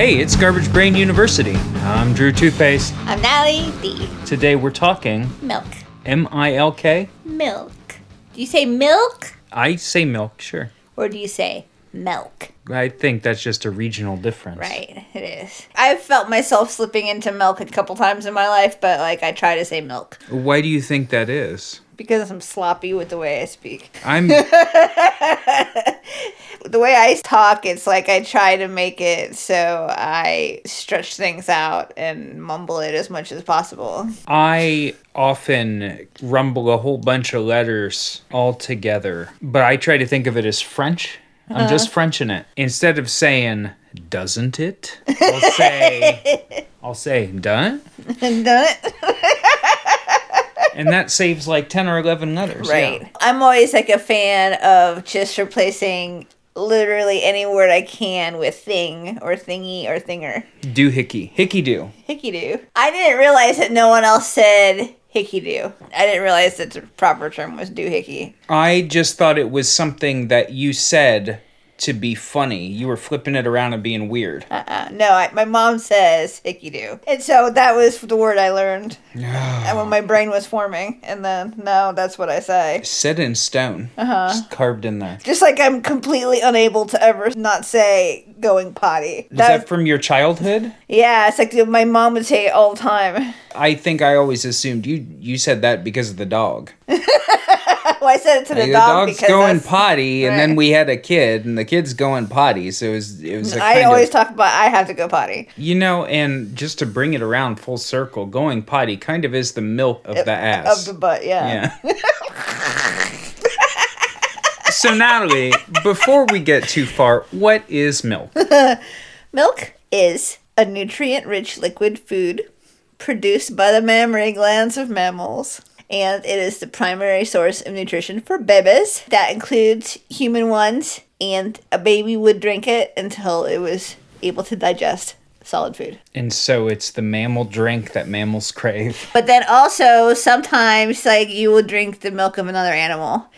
Hey, it's Garbage Brain University. I'm Drew Toothpaste. I'm Natalie D. Today we're talking Milk. M I L K. Milk. Do you say milk I say milk, sure. or do you say milk? I think that's just a regional difference. Right, it is. I've felt myself slipping into milk a couple times in my life, but like I try to say milk Why do you think that is? Because I'm sloppy with the way I speak. I'm The way I talk, it's like I try to make it so I stretch things out and mumble it as much as possible. I often rumble a whole bunch of letters all together, but I try to think of it as French. I'm just uh-huh. Frenching it. Instead of saying doesn't it, I'll say I'll say done, done. And that saves like 10 or 11 letters. yeah. Right. I'm always like a fan of just replacing literally any word I can with thing or thingy or thinger. Doohickey. Hickey do. Hickey do. I didn't realize that no one else said hickey do. I didn't realize that the proper term was do doohickey. I just thought it was something that you said to be funny. You were flipping it around and being weird. Uh, no, I, my mom says hickey do. And so that was the word I learned and when my brain was forming. And then now that's what I say. Set in stone. Uh-huh. Just carved in there. Just like I'm completely unable to ever not say going potty. Is that from your childhood? Yeah, it's like my mom would say it all the time. I think I always assumed you you said that because of the dog. Well, I said it to the the dog dog's going potty, and then we had a kid, and the kid's going potty. So it was it was I always of talk about I have to go potty. you know, and just to bring it around full circle, going potty kind of is the milk of the ass. Of the butt, yeah. Yeah. so Natalie, before we get too far, what is milk? Milk is a nutrient rich liquid food produced by the mammary glands of mammals. And it is the primary source of nutrition for babies. That includes human ones, and a baby would drink it until it was able to digest solid food. And so it's the mammal drink that mammals crave. But then also sometimes like you will drink the milk of another animal.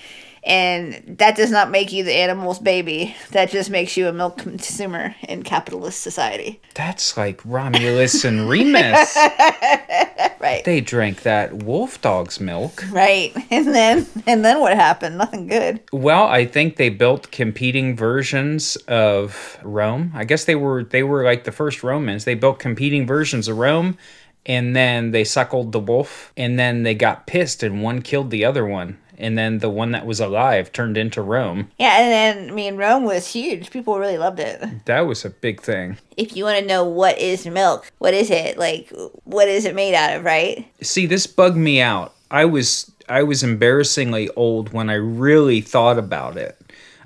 And that does not make you the animal's baby. That just makes you a milk consumer in capitalist society. That's like Romulus and Remus. Right. They drank that wolf dog's milk. Right. And then and then what happened? Nothing good. Well, I think they built competing versions of Rome. I guess they were they were like the first Romans. They built competing versions of Rome and then they suckled the wolf and then they got pissed and one killed the other one. And then the one that was alive turned into Rome. Yeah, and then I mean Rome was huge. People really loved it. That was a big thing. If you want to know what is milk, what is it? Like what is it made out of, right? See, this bugged me out. I was I was embarrassingly old when I really thought about it.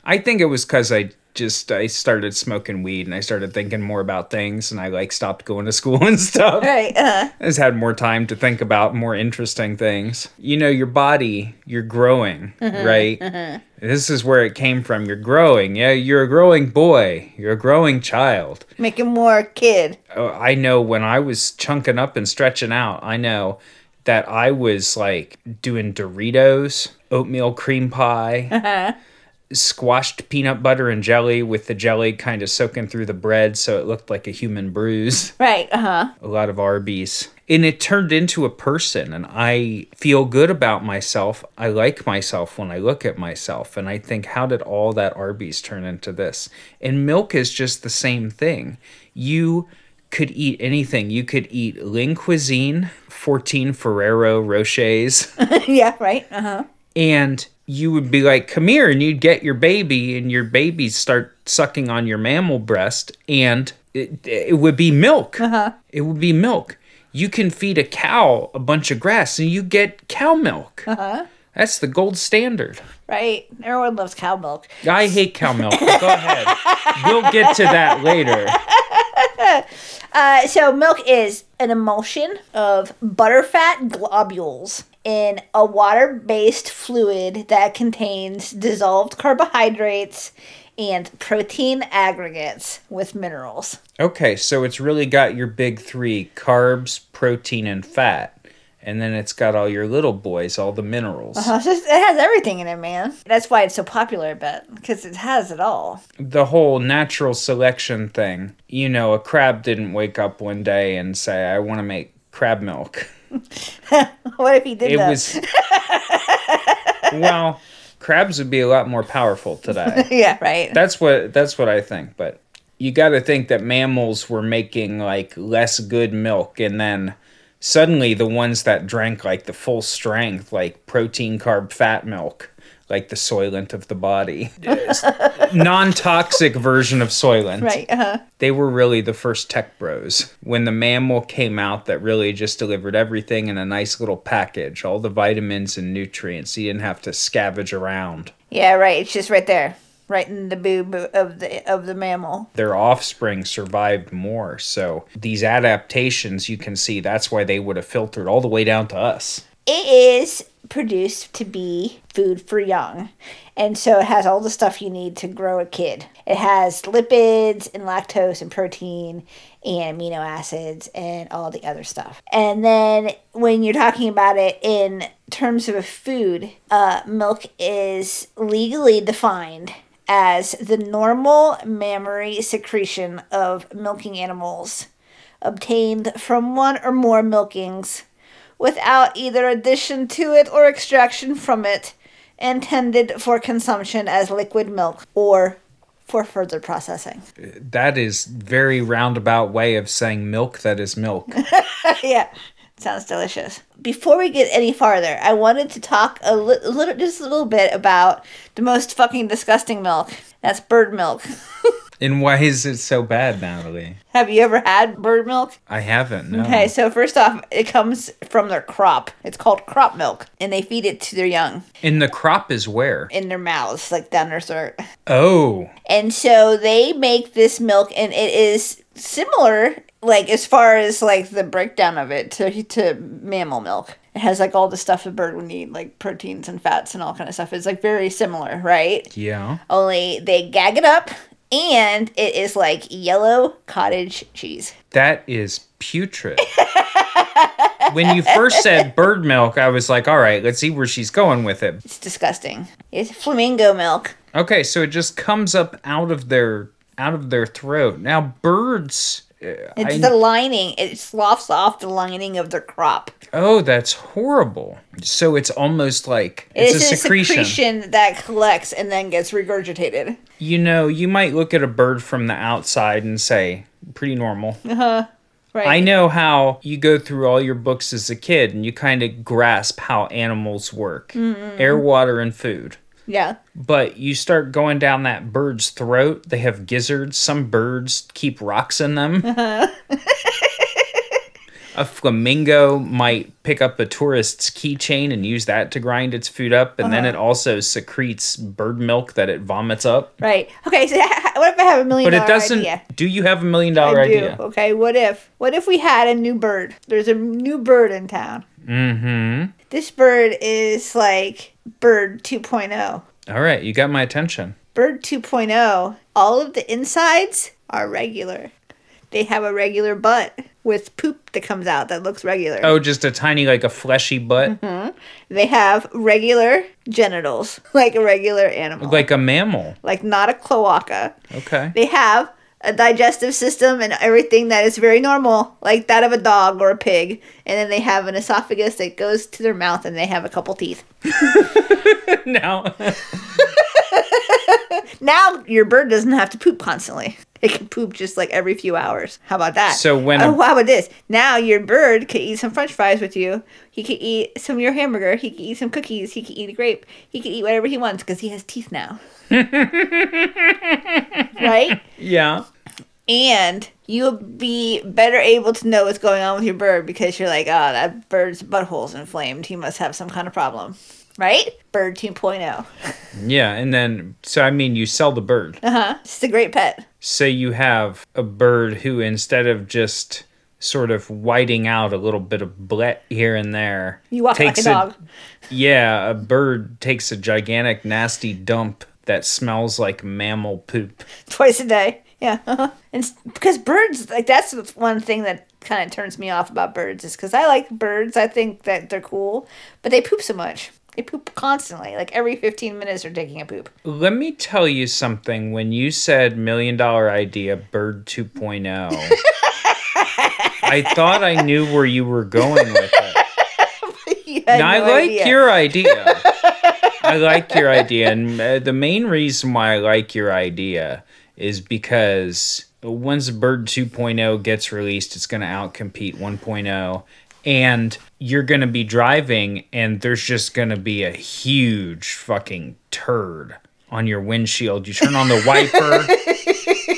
I think it was cuz I just I started smoking weed and I started thinking more about things and I like stopped going to school and stuff. Right. Uh, I just had more time to think about more interesting things. You know, your body, you're growing, uh-huh, right? Uh-huh. This is where it came from. You're growing. Yeah, you're a growing boy. You're a growing child. make him more kid. Oh, I know when I was chunking up and stretching out, I know that I was like doing Doritos, oatmeal cream pie, squashed peanut butter and jelly with the jelly kind of soaking through the bread so it looked like a human bruise. Right. Uh-huh. A lot of Arby's. And it turned into a person, and I feel good about myself. I like myself when I look at myself, and I think, how did all that Arby's turn into this? And milk is just the same thing. You could eat anything. You could eat Lean Cuisine, 14 Ferrero Rochers, yeah, right. Uh-huh. And you would be like, come here, and you'd get your baby, and your baby start sucking on your mammal breast, and it, it would be milk. It would be milk. You can feed a cow a bunch of grass, and you get cow milk. That's the gold standard. Right. Everyone loves cow milk. I hate cow milk. but Go ahead. We'll get to that later. Uh, so milk is an emulsion of butterfat globules in a water-based fluid that contains dissolved carbohydrates and protein aggregates with minerals. Okay, so it's really got your big three carbs, protein, and fat. And then it's got all your little boys, all the minerals. Uh, just- it has everything in it, man. That's why it's so popular, I bet, because it has it all. The whole natural selection thing. You know, a crab didn't wake up one day and say, I want to make crab milk. what if he did It that? was. well, crabs would be a lot more powerful today. yeah, right. That's what that's what I think. But you got to think that mammals were making like less good milk, and then suddenly the ones that drank like the full strength, like protein, carb, fat milk, like the Soylent of the body, non toxic version of Soylent. right. Uh-huh. They were really the first tech bros. When the mammal came out, that really just delivered everything in a nice little package, all the vitamins and nutrients. You didn't have to scavenge around. Yeah, right. It's just right there, right in the boob of the of the mammal. their offspring survived more. So these adaptations, you can see that's why they would have filtered all the way down to us. It is produced to be food for young. And so it has all the stuff you need to grow a kid. It has lipids and lactose and protein and amino acids and all the other stuff. And then when you're talking about it in terms of a food, uh, milk is legally defined as the normal mammary secretion of milking animals obtained from one or more milkings without either addition to it or extraction from it, intended for consumption as liquid milk or for further processing. That is very roundabout way of saying milk that is milk. yeah, sounds delicious. Before we get any farther, I wanted to talk a li- little, just a little bit about the most fucking disgusting milk. That's bird milk. and why is it so bad, Natalie? Have you ever had bird milk? I haven't. No. Okay, so first off, it comes from their crop. It's called crop milk, and they feed it to their young And the crop is where? in their mouths, like down their throat. Oh, And so they make this milk, and it is similar, like as far as like the breakdown of it to to mammal milk. It has like all the stuff a bird would need, like proteins and fats and all kind of stuff. It's like very similar, right? yeah. Only they gag it up, and it is like yellow cottage cheese. That is putrid. when you first said bird milk, I was like, all right, let's see where she's going with it. It's disgusting. It's flamingo milk. Okay, so it just comes up out of their out of their throat. Now birds It's I- the lining. It sloughs off the lining of the crop. Oh, that's horrible. So it's almost like It's, it's, a, secretion. secretion that collects and then gets regurgitated. You know, you might look at a bird from the outside and say, pretty normal. Uh Right. I know how you go through all your books as a kid and you kind of grasp how animals work air, water, and food. Yeah. But you start going down that bird's throat, they have gizzards. Some birds keep rocks in them. a flamingo might pick up a tourist's keychain and use that to grind its food up, and then it also secretes bird milk that it vomits up. Right. Okay. So what if I have a million But it dollar doesn't. idea? Do you have a million dollar I do. idea? Okay. What if? What if we had a new bird? There's a new bird in town. Mm-hmm. This bird is like bird 2.0. All right, you got my attention. Bird 2.0. All of the insides are regular. They have a regular butt with poop that comes out that looks regular. Oh, just a tiny, like a fleshy butt, mm-hmm. They have regular genitals, like a regular animal, like a mammal. like not a cloaca. Okay. They have a digestive system and everything that is very normal, like that of a dog or a pig. And then they have an esophagus that goes to their mouth and they have a couple teeth. now, Now your bird doesn't have to poop constantly. It can poop just like every few hours. How about that? So when oh, a- how about this? Now your bird can eat some French fries with you. He can eat some of your hamburger. He can eat some cookies. He can eat a grape. He can eat whatever he wants because he has teeth now. right? yeah. And you'll be better able to know what's going on with your bird because you're like, oh, that bird's butthole's inflamed. He must have some kind of problem. Right? Bird oh. 2.0. Yeah, and then so I mean, you sell the bird. Uh huh. It's a great pet. Say you have a bird who, instead of just sort of whiting out a little bit of blet here and there, You walk like a dog. yeah, a bird takes a gigantic, nasty dump that smells like mammal poop. Twice a day. Yeah, uh-huh. and because birds, like that's one thing that kind of turns me off about birds is because I like birds. I think that they're cool, but they poop so much. They poop constantly. Like every fifteen minutes, they're taking a poop. Let me tell you something. When you said million dollar idea, Bird 2.0, I thought I knew where you were going with it. Now, I like idea. your idea. I like your idea. And uh, the main reason why I like your idea is because once Bird 2.0 gets released, it's going to outcompete 1.0. And you're going to be driving, and there's just going to be a huge fucking turd on your windshield. You turn on the wiper.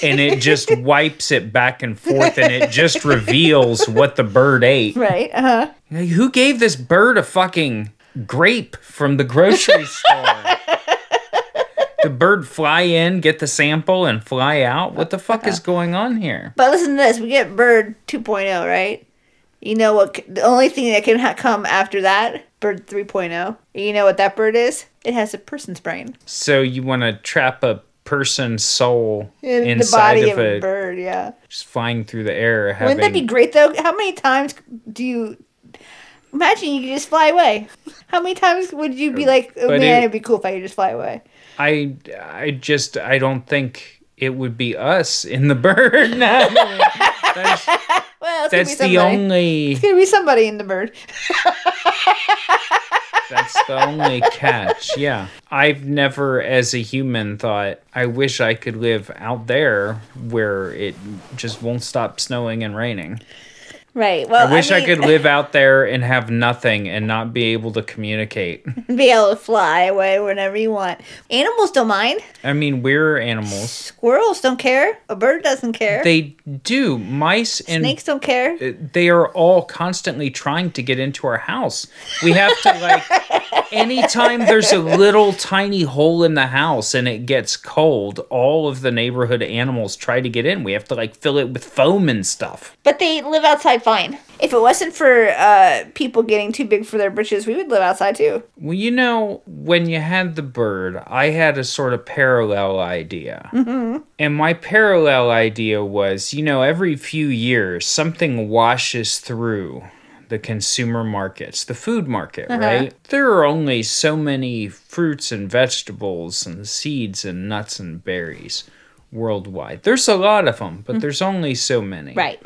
And it just wipes it back and forth, and it just reveals what the bird ate. right. Uh huh. Like, who gave this bird a fucking grape from the grocery store? the bird fly in, get the sample, and fly out? What the fuck is going on here? But listen to this: we get bird 2.0, right? You know what? The only thing that can come after that, bird 3.0. You know what that bird is? It has a person's brain So you want to trap a person's soul in the inside body of of a bird. Yeah. just flying through the air, having Wouldn't that be great though? How many times do you imagine you could just fly away? How many times would you be like, oh, But man, it- it'd be cool if I could just fly away? I I just I don't think it would be us in the bird. That's Well, it's that's gonna be the only It's gonna be somebody in the bird. That's the only catch. Yeah. I've never, as a human, thought, I wish I could live out there where it just won't stop snowing and raining. Right. Well, I wish I, mean, could live out there and have nothing and not be able to communicate. be able to fly away whenever you want. Animals don't mind. I mean, we're animals. Squirrels don't care. A bird doesn't care. They do. Mice and Snakes don't care. Uh, they are all constantly trying to get into our house. We have to like anytime there's a little tiny hole in the house and it gets cold, all of the neighborhood animals try to get in. We have to like fill it with foam and stuff. But they live outside fine. If it wasn't for uh, people getting too big for their britches, we would live outside too. Well, you know, when you had the bird, I had a sort of parallel idea. Mm-hmm. And my parallel idea was, you know, every few years something washes through the consumer markets, the food market, right? There are only so many fruits and vegetables and seeds and nuts and berries worldwide. There's a lot of them, but there's only so many. Right.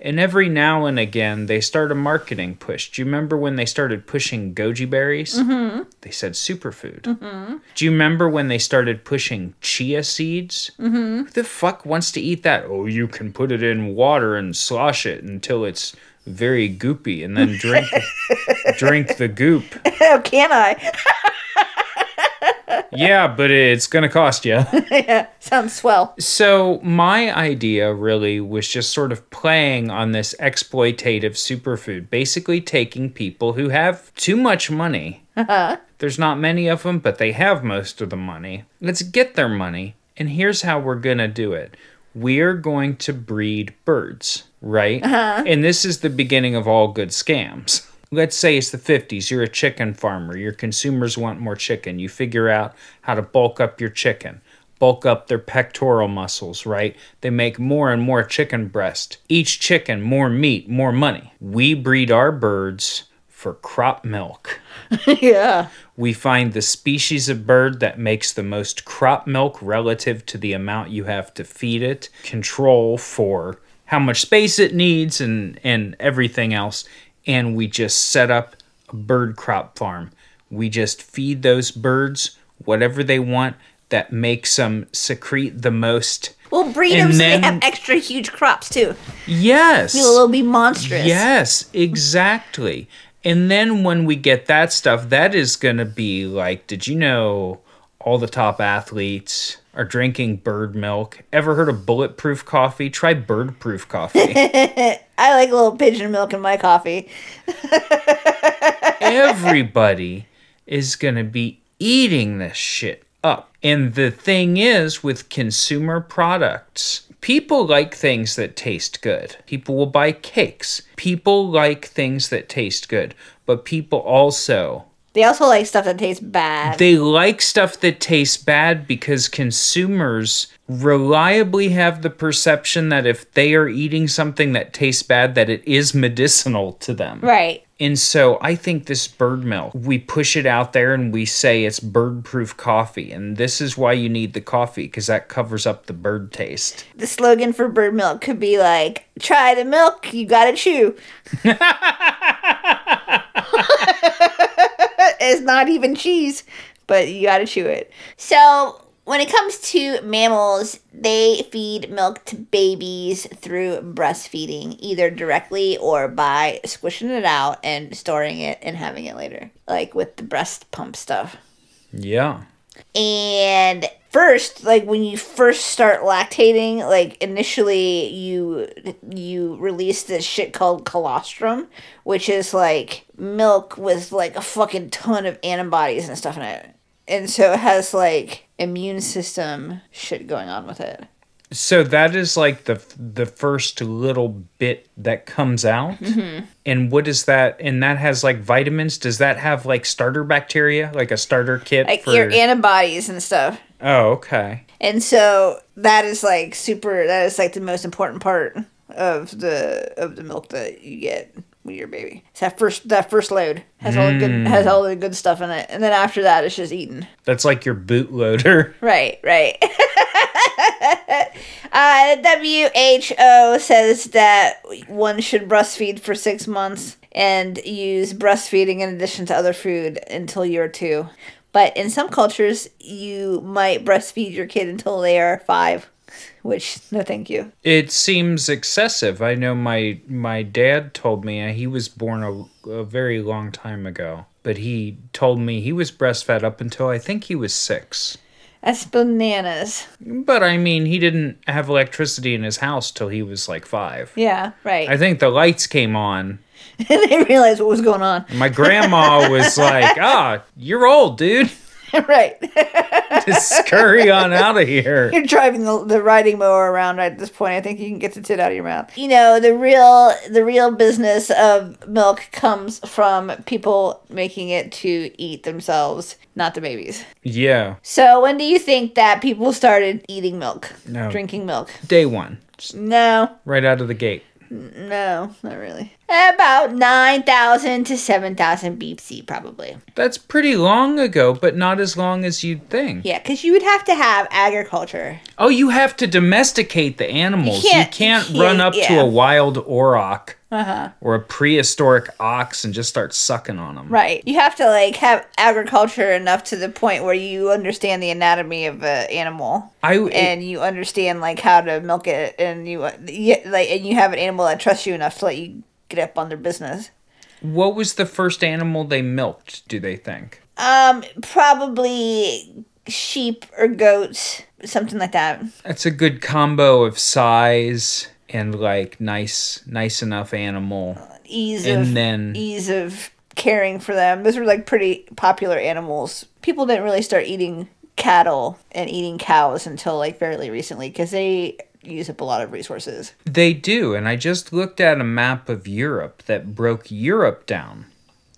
And every now and again, they start a marketing push. Do you remember when they started pushing goji berries? Mm-hmm. They said superfood. Mm-hmm. Do you remember when they started pushing chia seeds? Mm-hmm. Who the fuck wants to eat that? Oh, you can put it in water and slosh it until it's very goopy, and then drink drink the goop. How can I? Yeah, but it's gonna cost you. yeah, sounds swell. So my idea really was just sort of playing on this exploitative superfood, basically taking people who have too much money. Uh-huh. There's not many of them, but they have most of the money. Let's get their money, and here's how we're gonna do it. We're going to breed birds, right? Uh-huh. And this is the beginning of all good scams. Let's say it's the 50s, you're a chicken farmer, your consumers want more chicken. You figure out how to bulk up your chicken bulk up their pectoral muscles, right? They make more and more chicken breast. Each chicken, more meat, more money. We breed our birds for crop milk. yeah. We find the species of bird that makes the most crop milk relative to the amount you have to feed it, control for how much space it needs and and everything else, and we just set up a bird crop farm. We just feed those birds whatever they want that makes them secrete the most. We'll breed And them so then- they have extra huge crops too. Yes. They'll be monstrous. Yes, exactly. And then when we get that stuff, that is going to be like, did you know all the top athletes are drinking bird milk? Ever heard of bulletproof coffee? Try bird-proof coffee. I like a little pigeon milk in my coffee. Everybody is going to be eating this shit up. And the thing is with consumer products, people like things that taste good. People will buy cakes. People like things that taste good. But people also They also like stuff that tastes bad. They like stuff that tastes bad because consumers reliably have the perception that if they are eating something that tastes bad that it is medicinal to them. right. And so I think this bird milk, we push it out there and we say it's bird proof coffee. And this is why you need the coffee because that covers up the bird taste. The slogan for bird milk could be like, try the milk, you gotta chew. it's not even cheese, but you gotta chew it. So, when it comes to mammals, they feed milk to babies through breastfeeding, either directly or by squishing it out and storing it and having it later, like with the breast pump stuff. Yeah. And first, like when you first start lactating, like initially you you release this shit called colostrum, which is like milk with like a fucking ton of antibodies and stuff in it. And so it has like immune system shit going on with it. So that is like the the first little bit that comes out. Mm-hmm. And what is that? And that has like vitamins. Does that have like starter bacteria, like a starter kit Like for? your antibodies and stuff. oh, okay. And so that is like super that is like the most important part of the of the milk that you get your baby. It's that first that first load has all the good has all the good stuff in it. And then after that it's just eaten. That's like your bootloader. Right, right. uh, WHO says that one should breastfeed for six months and use breastfeeding in addition to other food until year two. But in some cultures, you might breastfeed your kid until they are five, which, no thank you. It seems excessive. I know my my dad told me he was born a, a very long time ago, but he told me he was breastfed up until I think he was six. That's bananas. But I mean, he didn't have electricity in his house till he was like five. Yeah, right. I think the lights came on. and they realized what was going on. My grandma was like, "Ah, you're old, dude. right. Just scurry on out of here." You're driving the, the riding mower around right at this point. I think you can get the tit out of your mouth. You know, the real the real business of milk comes from people making it to eat themselves, not the babies. Yeah, So when do you think that people started eating milk? No. Drinking milk? day one, just No. right out of the gate. No, not really. About 9,000 to 7,000 BC, probably. That's pretty long ago, but not as long as you'd think. Yeah, because you would have to have agriculture. Oh, you have to domesticate the animals. You can't- can't, you run can't- up to a wild auroch Uh-huh. or a prehistoric ox and just start sucking on them. Right. You have to, like, have agriculture enough to the point where you understand the anatomy of an animal. I and you understand, like, how to milk it. And you, yeah, like, and you have an animal that trusts you enough to let you get up on their business. what was the first animal they milked? Do they think? Um, probably sheep or goats, something like that. That's a good combo of size and like nice, nice enough animal. ease And of then- ease of caring for them. Those were like pretty popular animals. People didn't really start eating cattle and eating cows until like fairly recently because they use up a lot of resources. They do, and I just looked at a map of Europe that broke Europe down,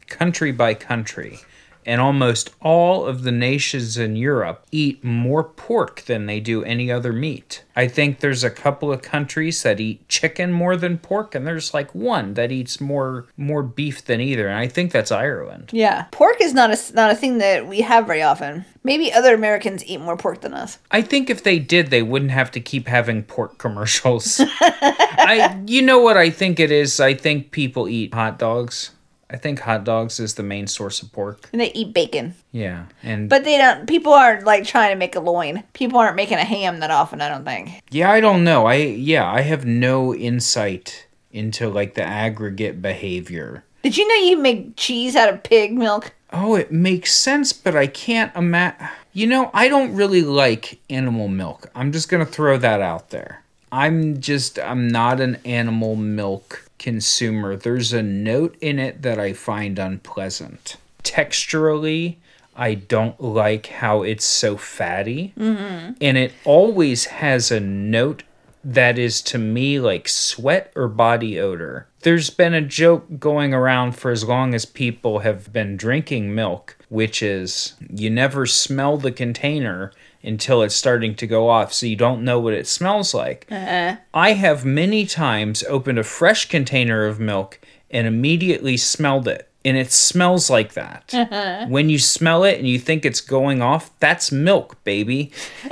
country by country. And almost all of the nations in Europe eat more pork than they do any other meat. I think there's a couple of countries that eat chicken more than pork, and there's like one that eats more more beef than either. And I think that's Ireland. Yeah, pork is not a not a thing that we have very often. Maybe other Americans eat more pork than us. I think if they did, they wouldn't have to keep having pork commercials. I, you know what I think it is? I think people eat hot dogs. I think hot dogs is the main source of pork. And they eat bacon, Yeah, and but they don't. People aren't like trying to make a loin. People aren't making a ham that often. I don't think. yeah, I don't know. I yeah, I have no insight into like the aggregate behavior. Did you know you can make cheese out of pig milk? Oh, it makes sense, but I can't imagine. You know, I don't really like animal milk. I'm just gonna throw that out there. I'm just, I'm not an animal milk consumer. There's a note in it that I find unpleasant. Texturally, I don't like how it's so fatty. Mm-hmm. And it always has a note that is to me like sweat or body odor. There's been a joke going around for as long as people have been drinking milk, which is you never smell the container until it's starting to go off, so you don't know what it smells like. Uh-uh. I have many times opened a fresh container of milk and immediately smelled it. And it smells like that. Uh-huh. When you smell it and you think it's going off, that's milk, baby.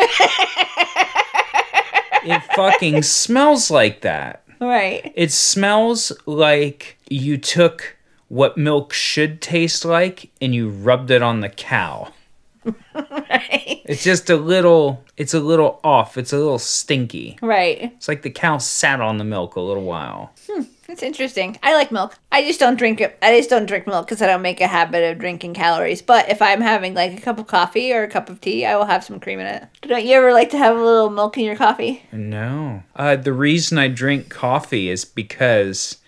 it fucking smells like that. Right. It smells like you took what milk should taste like and you rubbed it on the cow. Right. It's just a little it's a little off. It's a little stinky. Right. It's like the cow sat on the milk a little while. It's interesting. I like milk. I just don't drink it. I just don't drink milk because I don't make a habit of drinking calories. But if I'm having like a cup of coffee or a cup of tea, I will have some cream in it. Don't you ever like to have a little milk in your coffee? No. Uh, the reason I drink coffee is because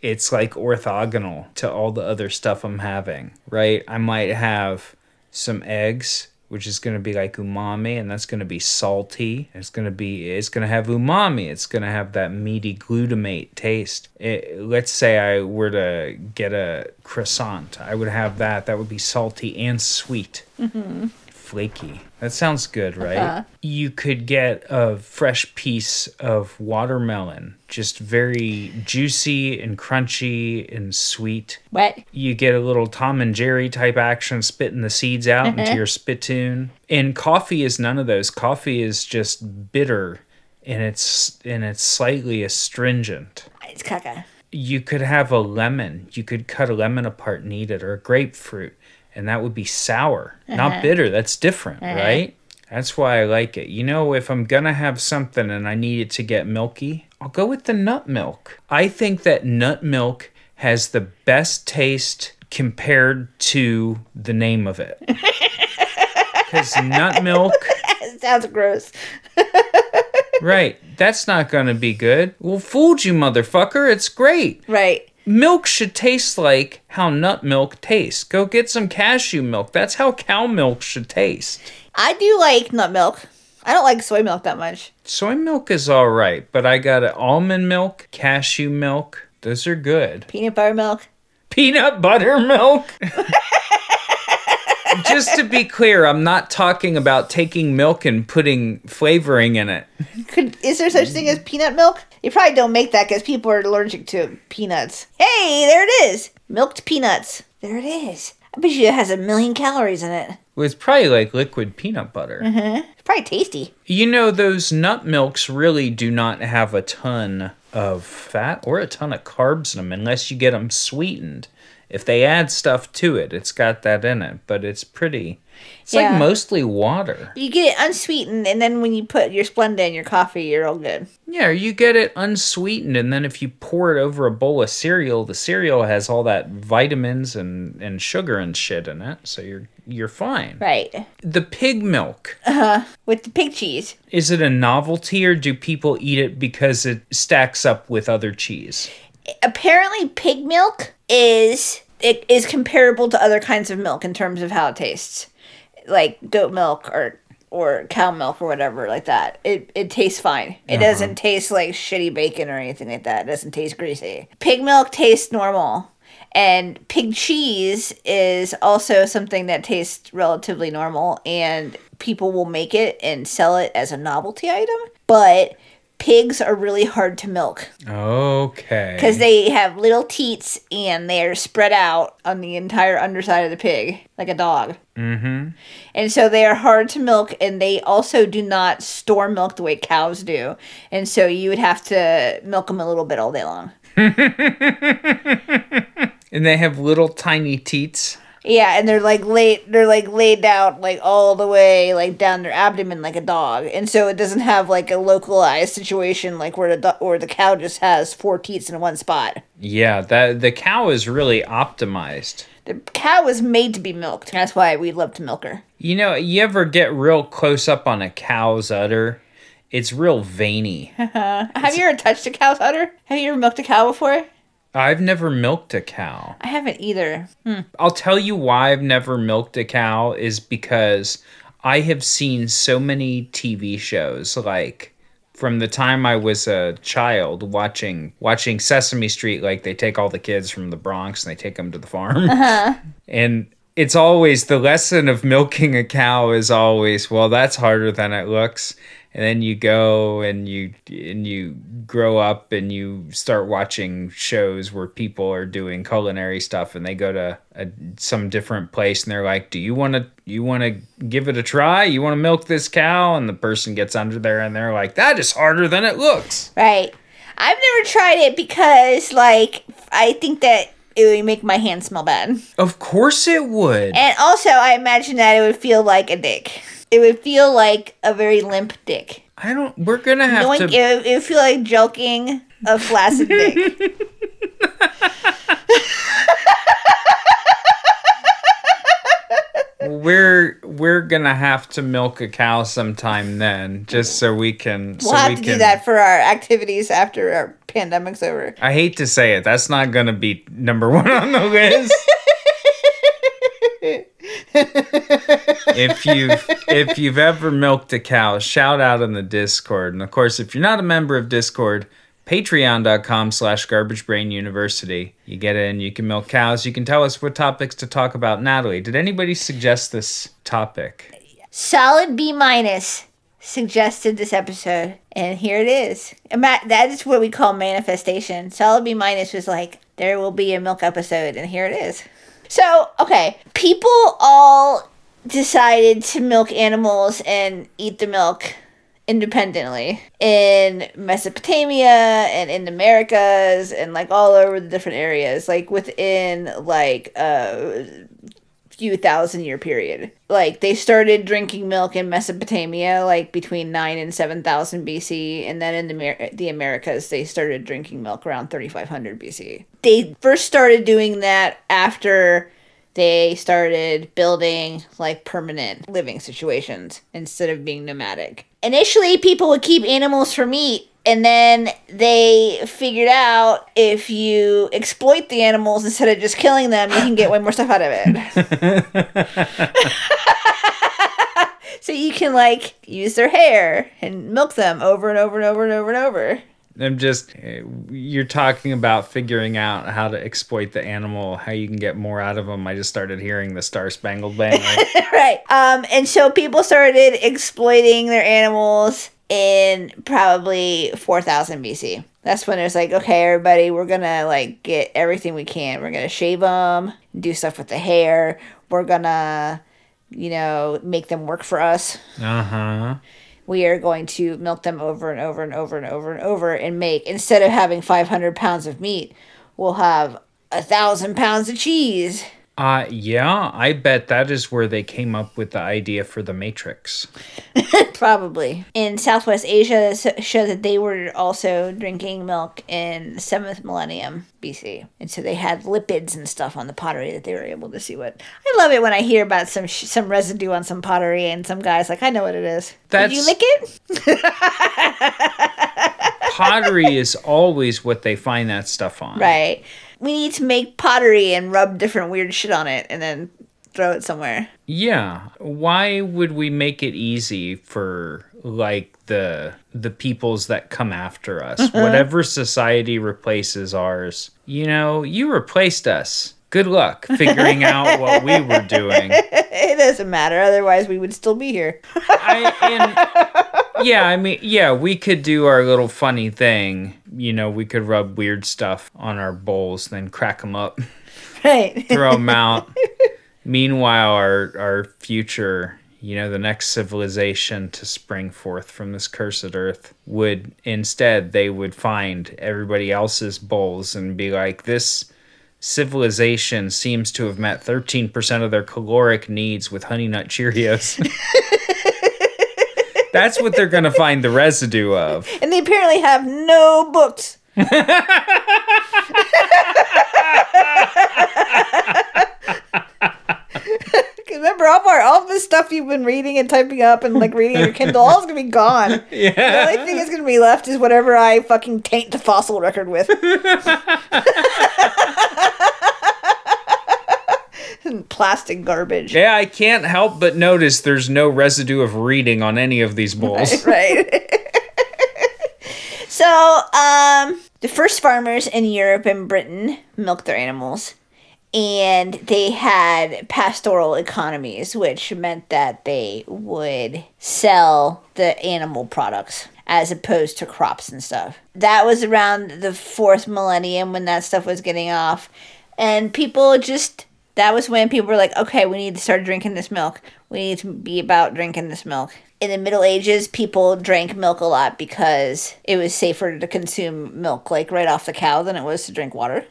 it's like orthogonal to all the other stuff I'm having, right? I might have some eggs, which is going to be like umami, and that's going to be salty. It's going to be, it's going to have umami. It's going to have that meaty glutamate taste. It, let's say I were to get a croissant, I would have that. That would be salty and sweet mm-hmm. flaky. That sounds good, right? Uh-huh. You could get a fresh piece of watermelon, just very juicy and crunchy and sweet. Wet. You get a little Tom and Jerry type action, spitting the seeds out into your spittoon. And coffee is none of those. Coffee is just bitter and it's and it's slightly astringent It's caca. you could have a lemon. You could cut a lemon apart and eat it, or a grapefruit, and that would be sour, not uh-huh. bitter. That's different, uh-huh. right? That's why I like it. You know, if I'm gonna have something and I need it to get milky, I'll go with the nut milk. I think that nut milk has the best taste compared to the name of it. Because nut milk sounds gross. Right. That's not going to be good. Well, fooled you, motherfucker. It's great. Right. Milk should taste like how nut milk tastes. Go get some cashew milk. That's how cow milk should taste. I do like nut milk. I don't like soy milk that much. Soy milk is all right, but I got almond milk, cashew milk. Those are good. Peanut butter milk. Peanut butter milk. Just to be clear, I'm not talking about taking milk and putting flavoring in it. Could is there such thing as peanut milk? You probably don't make that because people are allergic to peanuts. Hey, there it is. Milked peanuts. There it is. I bet you it has a million calories in it. Well, It's probably like liquid peanut butter. Mm-hmm. It's probably tasty. You know, those nut milks really do not have a ton of fat or a ton of carbs in them unless you get them sweetened. If they add stuff to it, it's got that in it, but it's pretty. It's Yeah. like mostly water. You get it unsweetened, and then when you put your Splenda in your coffee, you're all good. Yeah, you get it unsweetened, and then if you pour it over a bowl of cereal, the cereal has all that vitamins and, and sugar and shit in it, so you're you're fine. Right. The pig milk. Uh-huh. With the pig cheese. Is it a novelty or do people eat it because it stacks up with other cheese? Apparently, pig milk is it is comparable to other kinds of milk in terms of how it tastes, like goat milk or or cow milk or whatever like that. It it tastes fine. It uh-huh. doesn't taste like shitty bacon or anything like that. It doesn't taste greasy. Pig milk tastes normal. And pig cheese is also something that tastes relatively normal, and people will make it and sell it as a novelty item. But pigs are really hard to milk Okay. because they have little teats and they're spread out on the entire underside of the pig like a dog Mm-hmm. and so they are hard to milk and they also do not store milk the way cows do and so you would have to milk them a little bit all day long And they have little tiny teats. Yeah and they're like laid they're like laid out like all the way like down their abdomen like a dog and so it doesn't have like a localized situation like where the do- or the cow just has four teats in one spot Yeah, that the cow is really optimized. the cow was made to be milked that's why we love to milk her You know, you ever get real close up on a cow's udder? It's real veiny. Have you ever touched a cow's udder? Have you ever milked a cow before? I've never milked a cow. I haven't either. Hmm. I'll tell you why I've never milked a cow is because I have seen so many TV shows like from the time I was a child watching watching Sesame Street like they take all the kids from the Bronx and they take them to the farm. Uh-huh. And it's always the lesson of milking a cow is always, well, that's harder than it looks. And then you go and you and you grow up and you start watching shows where people are doing culinary stuff and they go to a, some different place and they're like, "Do you want to you want to give it a try? You want to milk this cow?" And the person gets under there and they're like, "That is harder than it looks." Right. I've never tried it because, like, I think that it would make my hand smell bad. Of course it would. And also, I imagine that it would feel like a dick. It would feel like a very limp dick. I don't. We're gonna have Knowing to. it, it would feel like joking a flaccid dick. we're we're gonna have to milk a cow sometime then, just so we can. We'll so have we to can, do that for our activities after our pandemic's over. I hate to say it, that's not gonna be number one on the list. if you've if you've ever milked a cow, shout out in the Discord. And of course, if you're not a member of Discord, patreon.com slash garbage brain university. You get in, you can milk cows, you can tell us what topics to talk about. Natalie, did anybody suggest this topic? Solid B minus suggested this episode, and here it is. That is what we call manifestation. Solid B minus was like, there will be a milk episode, and here it is. So, okay, people all decided to milk animals and eat the milk independently in Mesopotamia and in the Americas and like all over the different areas, like within like a few thousand year period. Like they started drinking milk in Mesopotamia like between 9 and 7000 BC and then in the the Americas they started drinking milk around 3500 BC. They first started doing that after they started building like permanent living situations instead of being nomadic. Initially, people would keep animals for meat, and then they figured out if you exploit the animals instead of just killing them, you can get way more stuff out of it. so you can like use their hair and milk them over and over and over and over and over. I'm just eh, you're talking about figuring out how to exploit the animal, how you can get more out of them. I just started hearing the Star Spangled Banner. right. Um, and so people started exploiting their animals in probably 4000 BC. That's when it was like, okay, everybody, we're gonna like get everything we can. We're gonna shave them, do stuff with the hair. We're gonna, you know, make them work for us. uh huh. We are going to milk them over and over and over and over and over and make instead of having 500 pounds of meat, we'll have a thousand pounds of cheese. Uh, yeah, I bet that is where they came up with the idea for the Matrix. Probably. In Southwest Asia, show that they were also drinking milk in the 7th millennium BC. And so they had lipids and stuff on the pottery that they were able to see what. I love it when I hear about some sh- some residue on some pottery and some guy's like, I know what it is. Did you That's- lick it? Pottery is always what they find that stuff on. Right. We need to make pottery and rub different weird shit on it and then throw it somewhere. Yeah. Why would we make it easy for like the the peoples that come after us? Mm-hmm. Whatever society replaces ours. You know, you replaced us. Good luck figuring out what we were doing. It doesn't matter. Otherwise, we would still be here. I and yeah, I mean, yeah, we could do our little funny thing. You know, we could rub weird stuff on our bowls, then crack them up, Right. throw them out. Meanwhile, our our future, you know, the next civilization to spring forth from this cursed earth would instead they would find everybody else's bowls and be like, this civilization seems to have met 13% of their caloric needs with honey nut Cheerios. That's what they're going to find the residue of. and they apparently have no books. Remember, all, our, all this stuff you've been reading and typing up and like reading your Kindle, all is gonna be gone. Yeah. The only thing that's gonna be left is whatever I fucking taint the fossil record with. Plastic garbage. Yeah, I can't help but notice there's no residue of reading on any of these bowls. Right. So, um, the first farmers in Europe and Britain milked their animals, and they had pastoral economies, which meant that they would sell the animal products as opposed to crops and stuff. That was around the fourth millennium when that stuff was getting off, and people just that was when people were like, okay, we need to start drinking this milk. We need to be about drinking this milk. In the Middle Ages, people drank milk a lot because it was safer to consume milk, like right off the cow, than it was to drink water.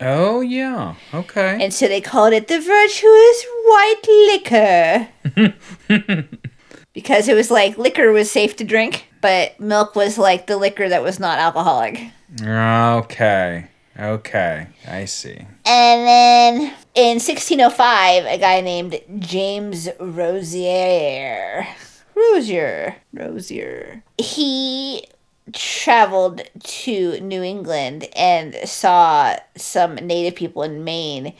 Oh yeah. Okay. And so they called it the virtuous white liquor. because it was like liquor was safe to drink, but milk was like the liquor that was not alcoholic. Okay. Okay. I see. And then in 1605, a guy named James Rosier. Rosier. Rosier. He traveled to New England and saw some native people in Maine.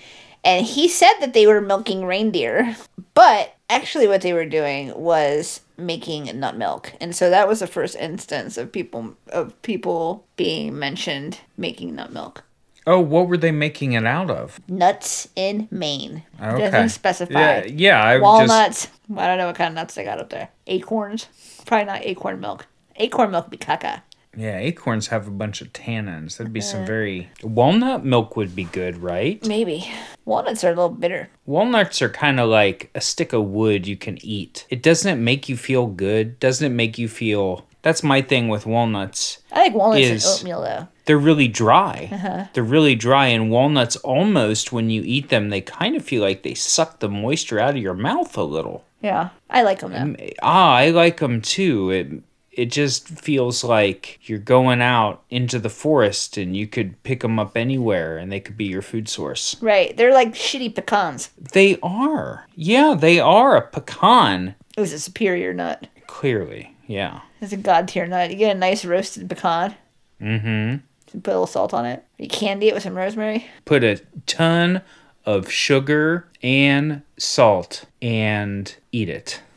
And he said that they were milking reindeer. But actually, what they were doing was making nut milk. And so that was the first instance of people of people being mentioned making nut milk. Oh, what were they making it out of? Nuts in Maine. Okay. Doesn't specify. Yeah, yeah. I just Walnuts. I don't know what kind of nuts they got up there. Acorns. Probably not acorn milk. Acorn milk would be caca. yeah. Acorns have a bunch of tannins. That'd be Uh-huh. some very walnut milk would be good, right? Maybe. Walnuts are a little bitter. Walnuts are kind of like a stick of wood you can eat. It doesn't make you feel good. Doesn't it make you feel? That's my thing with walnuts. I like walnuts Is- and oatmeal though. They're really dry. Uh-huh. They're really dry, and walnuts almost when you eat them, they kind of feel like they suck the moisture out of your mouth a little. Yeah. I like them. Ah, I like them too. It it just feels like you're going out into the forest and you could pick them up anywhere and they could be your food source. Right. They're like shitty pecans. They are. Yeah, they are a pecan. It was a superior nut. Clearly. Yeah. It's a god tier nut. You get a nice roasted pecan. Mhm. Put a little salt on it. You candy it with some rosemary. Put a ton of sugar and salt and eat it.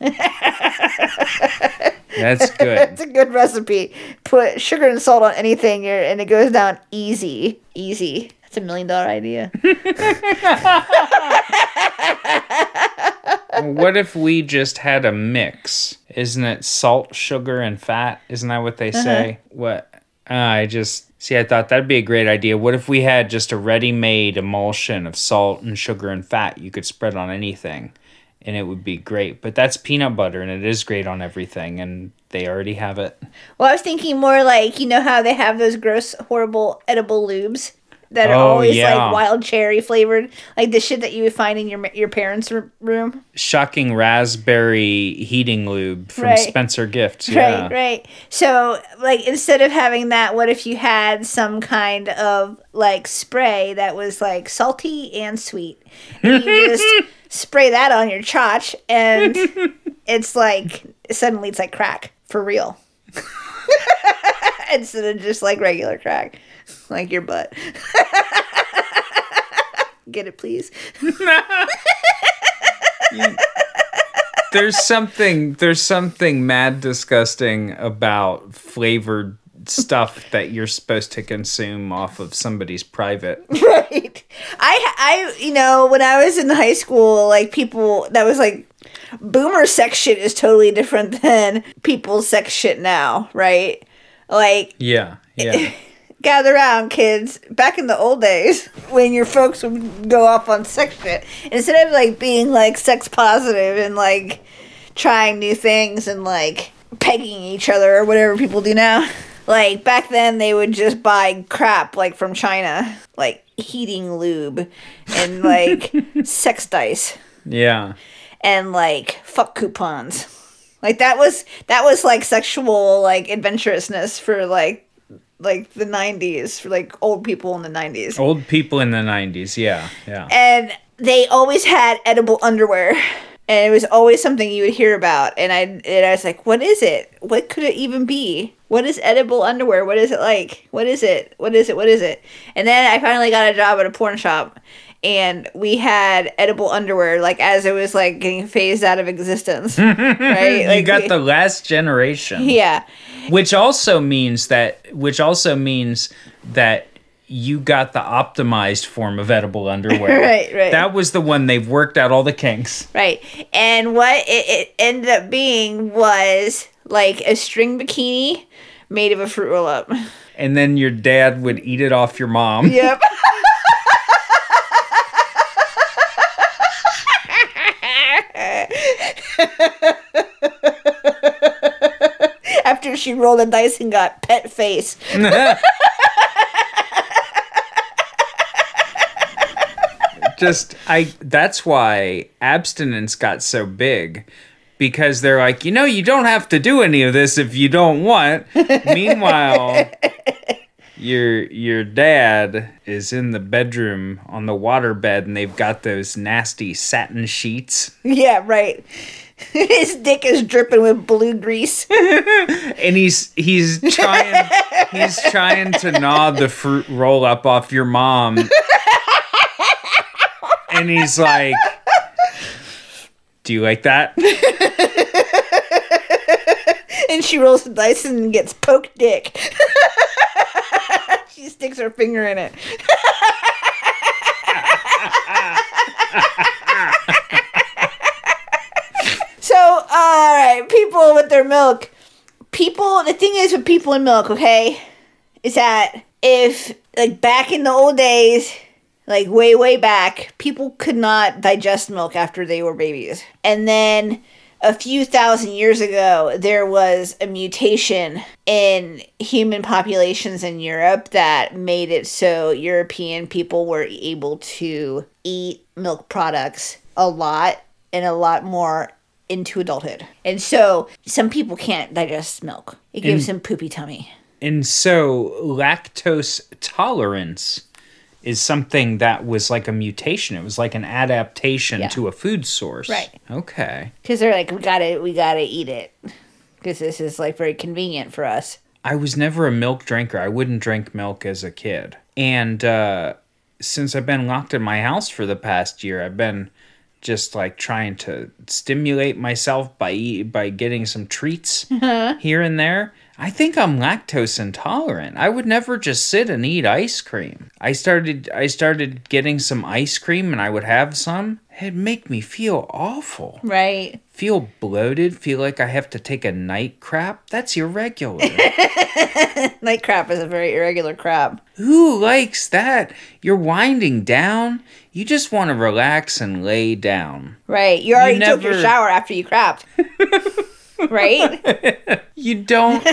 That's good. It's a good recipe. Put sugar and salt on anything and it goes down easy. Easy. That's a million dollar idea. what if we just had a mix? Isn't it salt, sugar, and fat? Isn't that what they say? What? Uh, I just see. I thought that'd be a great idea. What if we had just a ready-made emulsion of salt and sugar and fat you could spread on anything, and it would be great. But that's peanut butter, and it is great on everything, and they already have it. Well, I was thinking more like you know how they have those gross, horrible edible lubes that are Oh, always yeah. like wild cherry flavored, like the shit that you would find in your your parents' room. Shocking raspberry heating lube from Right. Spencer Gifts. Yeah. Right, right. So, like, instead of having that, what if you had some kind of like spray that was like salty and sweet? And you just spray that on your chotch, and it's like suddenly it's like crack for real. Instead of just like regular crack, like your butt. Get it, please. there's something there's something mad disgusting about flavored stuff that you're supposed to consume off of somebody's private. right i i you know when i was in high school like people that was like boomer sex shit is totally different than people's sex shit now right like Yeah, yeah. Gather around kids. Back in the old days when your folks would go off on sex shit instead of like being like sex positive and like trying new things and like pegging each other or whatever people do now like back then they would just buy crap like from china like heating lube and like sex dice. Yeah. and like fuck coupons. Like that was that was like sexual like adventurousness for like like the 90s for like old people in the 90s Old people in the 90s. Yeah, yeah. and they always had edible underwear and it was always something you would hear about and i and i was like what is it? What could it even be? What is edible underwear? What is it like? What is it? What is it? What is it? And then i finally got a job at a porn shop and we had edible underwear like as it was like getting phased out of existence. right? you got we- the last generation. Yeah. Which also means that which also means that you got the optimized form of edible underwear. Right, right. That was the one they've worked out all the kinks. Right. And what it, it ended up being was like a string bikini made of a fruit roll up. And then your dad would eat it off your mom. Yep. After she rolled the dice and got pet face. Just I that's why abstinence got so big because they're like, you know, you don't have to do any of this if you don't want. Meanwhile, your your dad is in the bedroom on the waterbed and they've got those nasty satin sheets Yeah, right. His dick is dripping with blue grease. and he's he's trying he's trying to gnaw the fruit roll up off your mom and he's like do you like that and she rolls the dice and gets poked dick. she sticks her finger in it. So, all right, people with their milk. People, the thing is with people and milk, okay, is that if, like, back in the old days, like way way back people could not digest milk after they were babies and then a few thousand years ago there was a mutation in human populations in Europe that made it so European people were able to eat milk products a lot and a lot more into adulthood. And so some people can't digest milk. It gives them poopy tummy. and so lactose tolerance is something that was like a mutation it was like an adaptation Yeah. to a food source Right. okay Because they're like, we gotta, we gotta eat it. Because this is like very convenient for us. I was never a milk drinker. I wouldn't drink milk as a kid. And uh, since I've been locked in my house for the past year, I've been just like trying to stimulate myself by by getting some treats uh-huh. here and there. I think I'm lactose intolerant. I would never just sit and eat ice cream. I started I started getting some ice cream and I would have some. It'd make me feel awful. Right. Feel bloated, feel like I have to take a night crap. That's irregular. Night crap is a very irregular crap. Who likes that? You're winding down. You just want to relax and lay down. Right. You already took your shower after you crapped. right? You don't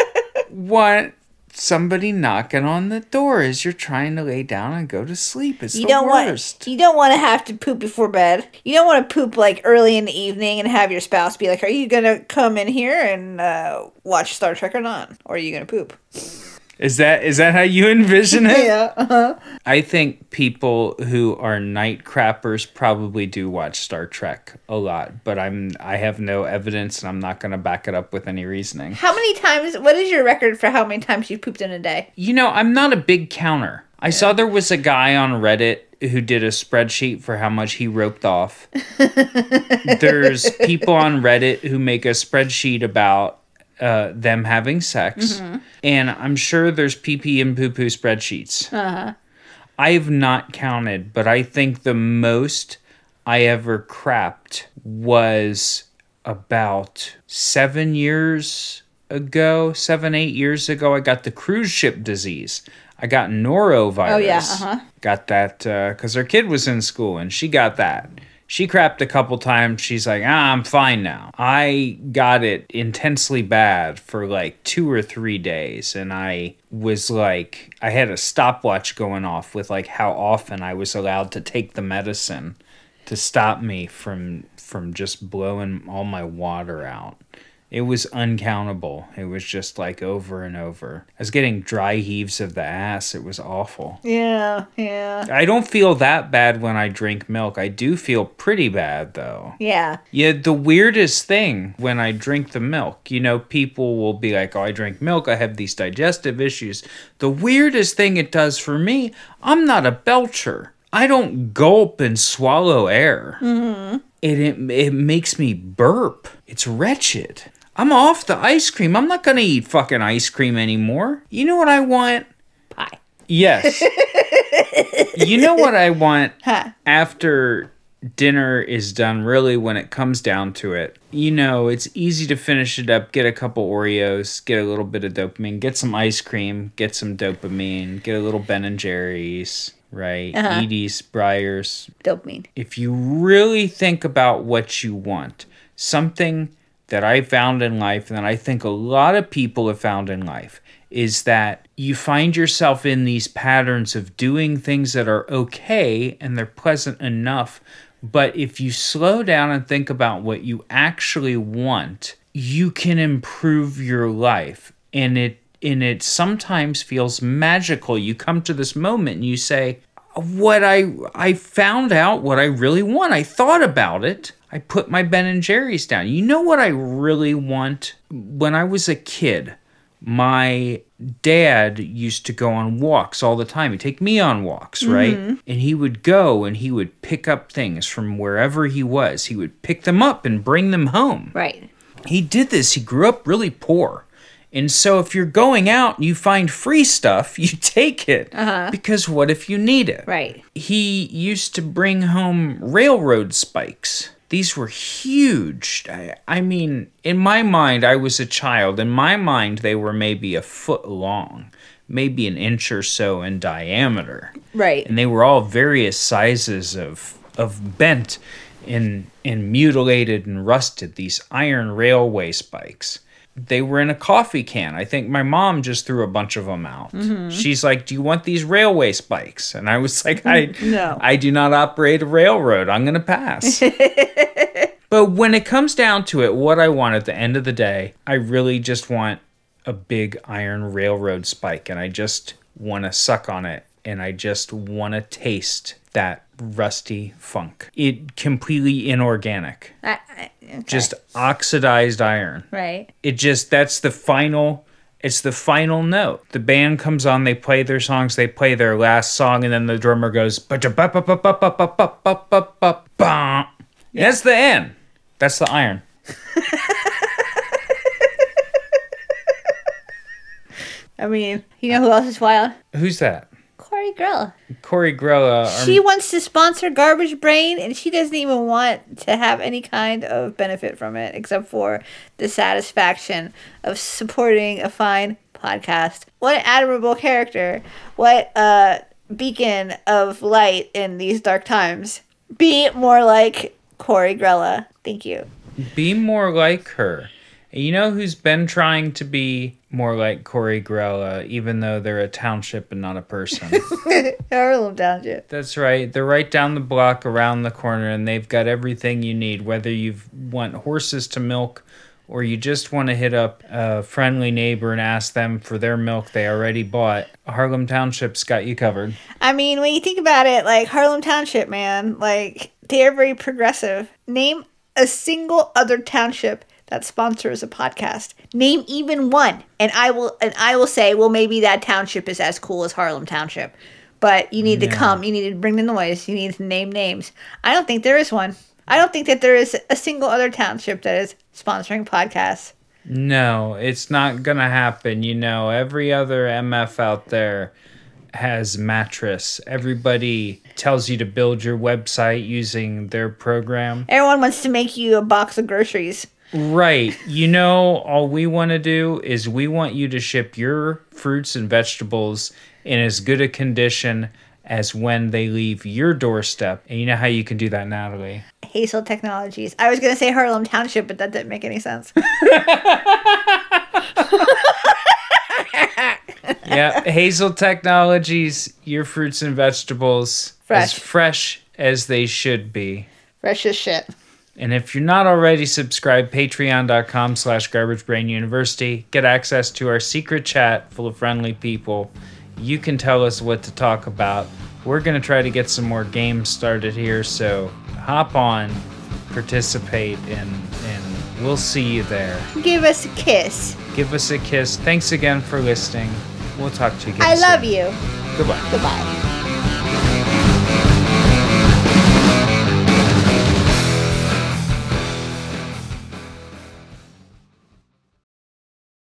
want somebody knocking on the door as you're trying to lay down and go to sleep. It's You the don't worst. want you don't want to have to poop before bed. You don't want to poop like early in the evening and have your spouse be like, "Are you gonna come in here and uh, watch Star Trek or not? Or are you gonna poop?" Is that is that how you envision it? Yeah. Uh-huh. I think people who are night crappers probably do watch Star Trek a lot, but I'm I have no evidence and I'm not going to back it up with any reasoning. How many times? What is your record for how many times you pooped in a day? You know, I'm not a big counter. I saw there was a guy on Reddit who did a spreadsheet for how much he roped off. There's people on Reddit who make a spreadsheet about uh, them having sex, and I'm sure there's pee pee and poo poo spreadsheets. I've not counted, but I think the most I ever crapped was about seven years ago, seven, eight years ago. I got the cruise ship disease. I got norovirus. Oh, yeah, uh-huh. Got that because her kid was in school and she got that. She crapped a couple times. She's like, ah, I'm fine now. I got it intensely bad for like two or three days. And I was like, I had a stopwatch going off with like how often I was allowed to take the medicine to stop me from from just blowing all my water out. It was uncountable. It was just like over and over. I was getting dry heaves of the ass. It was awful. Yeah, yeah, I don't feel that bad when I drink milk. I do feel pretty bad though. yeah. Yeah, the weirdest thing when I drink the milk, you know, people will be like, oh, I drink milk, I have these digestive issues. The weirdest thing it does for me, I'm not a belcher. I don't gulp and swallow air. Mm-hmm. It, it it makes me burp. It's wretched. I'm off the ice cream. I'm not gonna eat fucking ice cream anymore. You know what I want? Pie. Yes. you know what I want Huh. after dinner is done, really, when it comes down to it. You know, it's easy to finish it up, get a couple Oreos, get a little bit of dopamine, get some ice cream, get some dopamine, get a little Ben and Jerry's, right? Uh-huh. Edy's, Breyers. Dopamine. If you really think about what you want, something that I found in life and that I think a lot of people have found in life is that you find yourself in these patterns of doing things that are okay and they're pleasant enough. But if you slow down and think about what you actually want, you can improve your life. And it and it sometimes feels magical. You come to this moment and you say, what I I found out what I really want. I thought about it. I put my Ben and Jerry's down. You know what I really want? When I was a kid, my dad used to go on walks all the time. He'd take me on walks, mm-hmm. right? And he would go and he would pick up things from wherever he was. He would pick them up and bring them home Right. he did this. He grew up really poor. And so if you're going out and you find free stuff, you take it. Uh-huh. Because what if you need it? Right. He used to bring home railroad spikes. These were huge. I, I mean, in my mind, I was a child. In my mind, they were maybe a foot long, maybe an inch or so in diameter Right. and they were all various sizes of of bent and and mutilated and rusted these iron railway spikes they were in a coffee can i think my mom just threw a bunch of them out mm-hmm. she's like do you want these railway spikes and i was like i No. i do not operate a railroad i'm going to pass but when it comes down to it what i want at the end of the day i really just want a big iron railroad spike and I just want to suck on it and I just want to taste that rusty funk. It completely inorganic. I, I, Okay. Just oxidized iron. Right. It just that's the final it's the final note. The band comes on, they play their songs, they play their last song, and then the drummer goes. That's the end. That's the iron. I mean, you know who else is wild? Who's that? Corey Grella. Corey Grella. um, She wants to sponsor Garbage Brain, and she doesn't even want to have any kind of benefit from it except for the satisfaction of supporting a fine podcast. What an admirable character. What a beacon of light in these dark times. Be more like Corey Grella. Thank you. be more like her. You know who's been trying to be more like Corey Grella, even though they're a township and not a person? Harlem Township. That's right. They're right down the block around the corner, and they've got everything you need. Whether you want horses to milk, or you just want to hit up a friendly neighbor and ask them for their milk they already bought, Harlem Township's got you covered. I mean, when you think about it, like Harlem Township, man, like they're very progressive. Name a single other township that sponsors a podcast. Name even one, and I will and I will say, well, maybe that township is as cool as Harlem Township. But you need to come. You need to bring the noise. You need to name names. I don't think there is one. I don't think that there is a single other township that is sponsoring podcasts. No, it's not gonna happen. You know, every other MF out there has mattress. Everybody tells you to build your website using their program. Everyone wants to make you a box of groceries. Right. You know, all we want to do is we want you to ship your fruits and vegetables in as good a condition as when they leave your doorstep. And you know how you can do that, Natalie? Hazel Technologies. I was gonna say Harlem Township, but that didn't make any sense. yeah, Hazel Technologies, your fruits and vegetables fresh. as Fresh. fresh as they should be. Fresh as shit. And if you're not already subscribed, patreon.com slash garbagebrainuniversity. Get access to our secret chat full of friendly people. You can tell us what to talk about. We're going to try to get some more games started here, so hop on, participate, and, and we'll see you there. Give us a kiss. Give us a kiss. Thanks again for listening. We'll talk to you again I love you. Goodbye. Goodbye.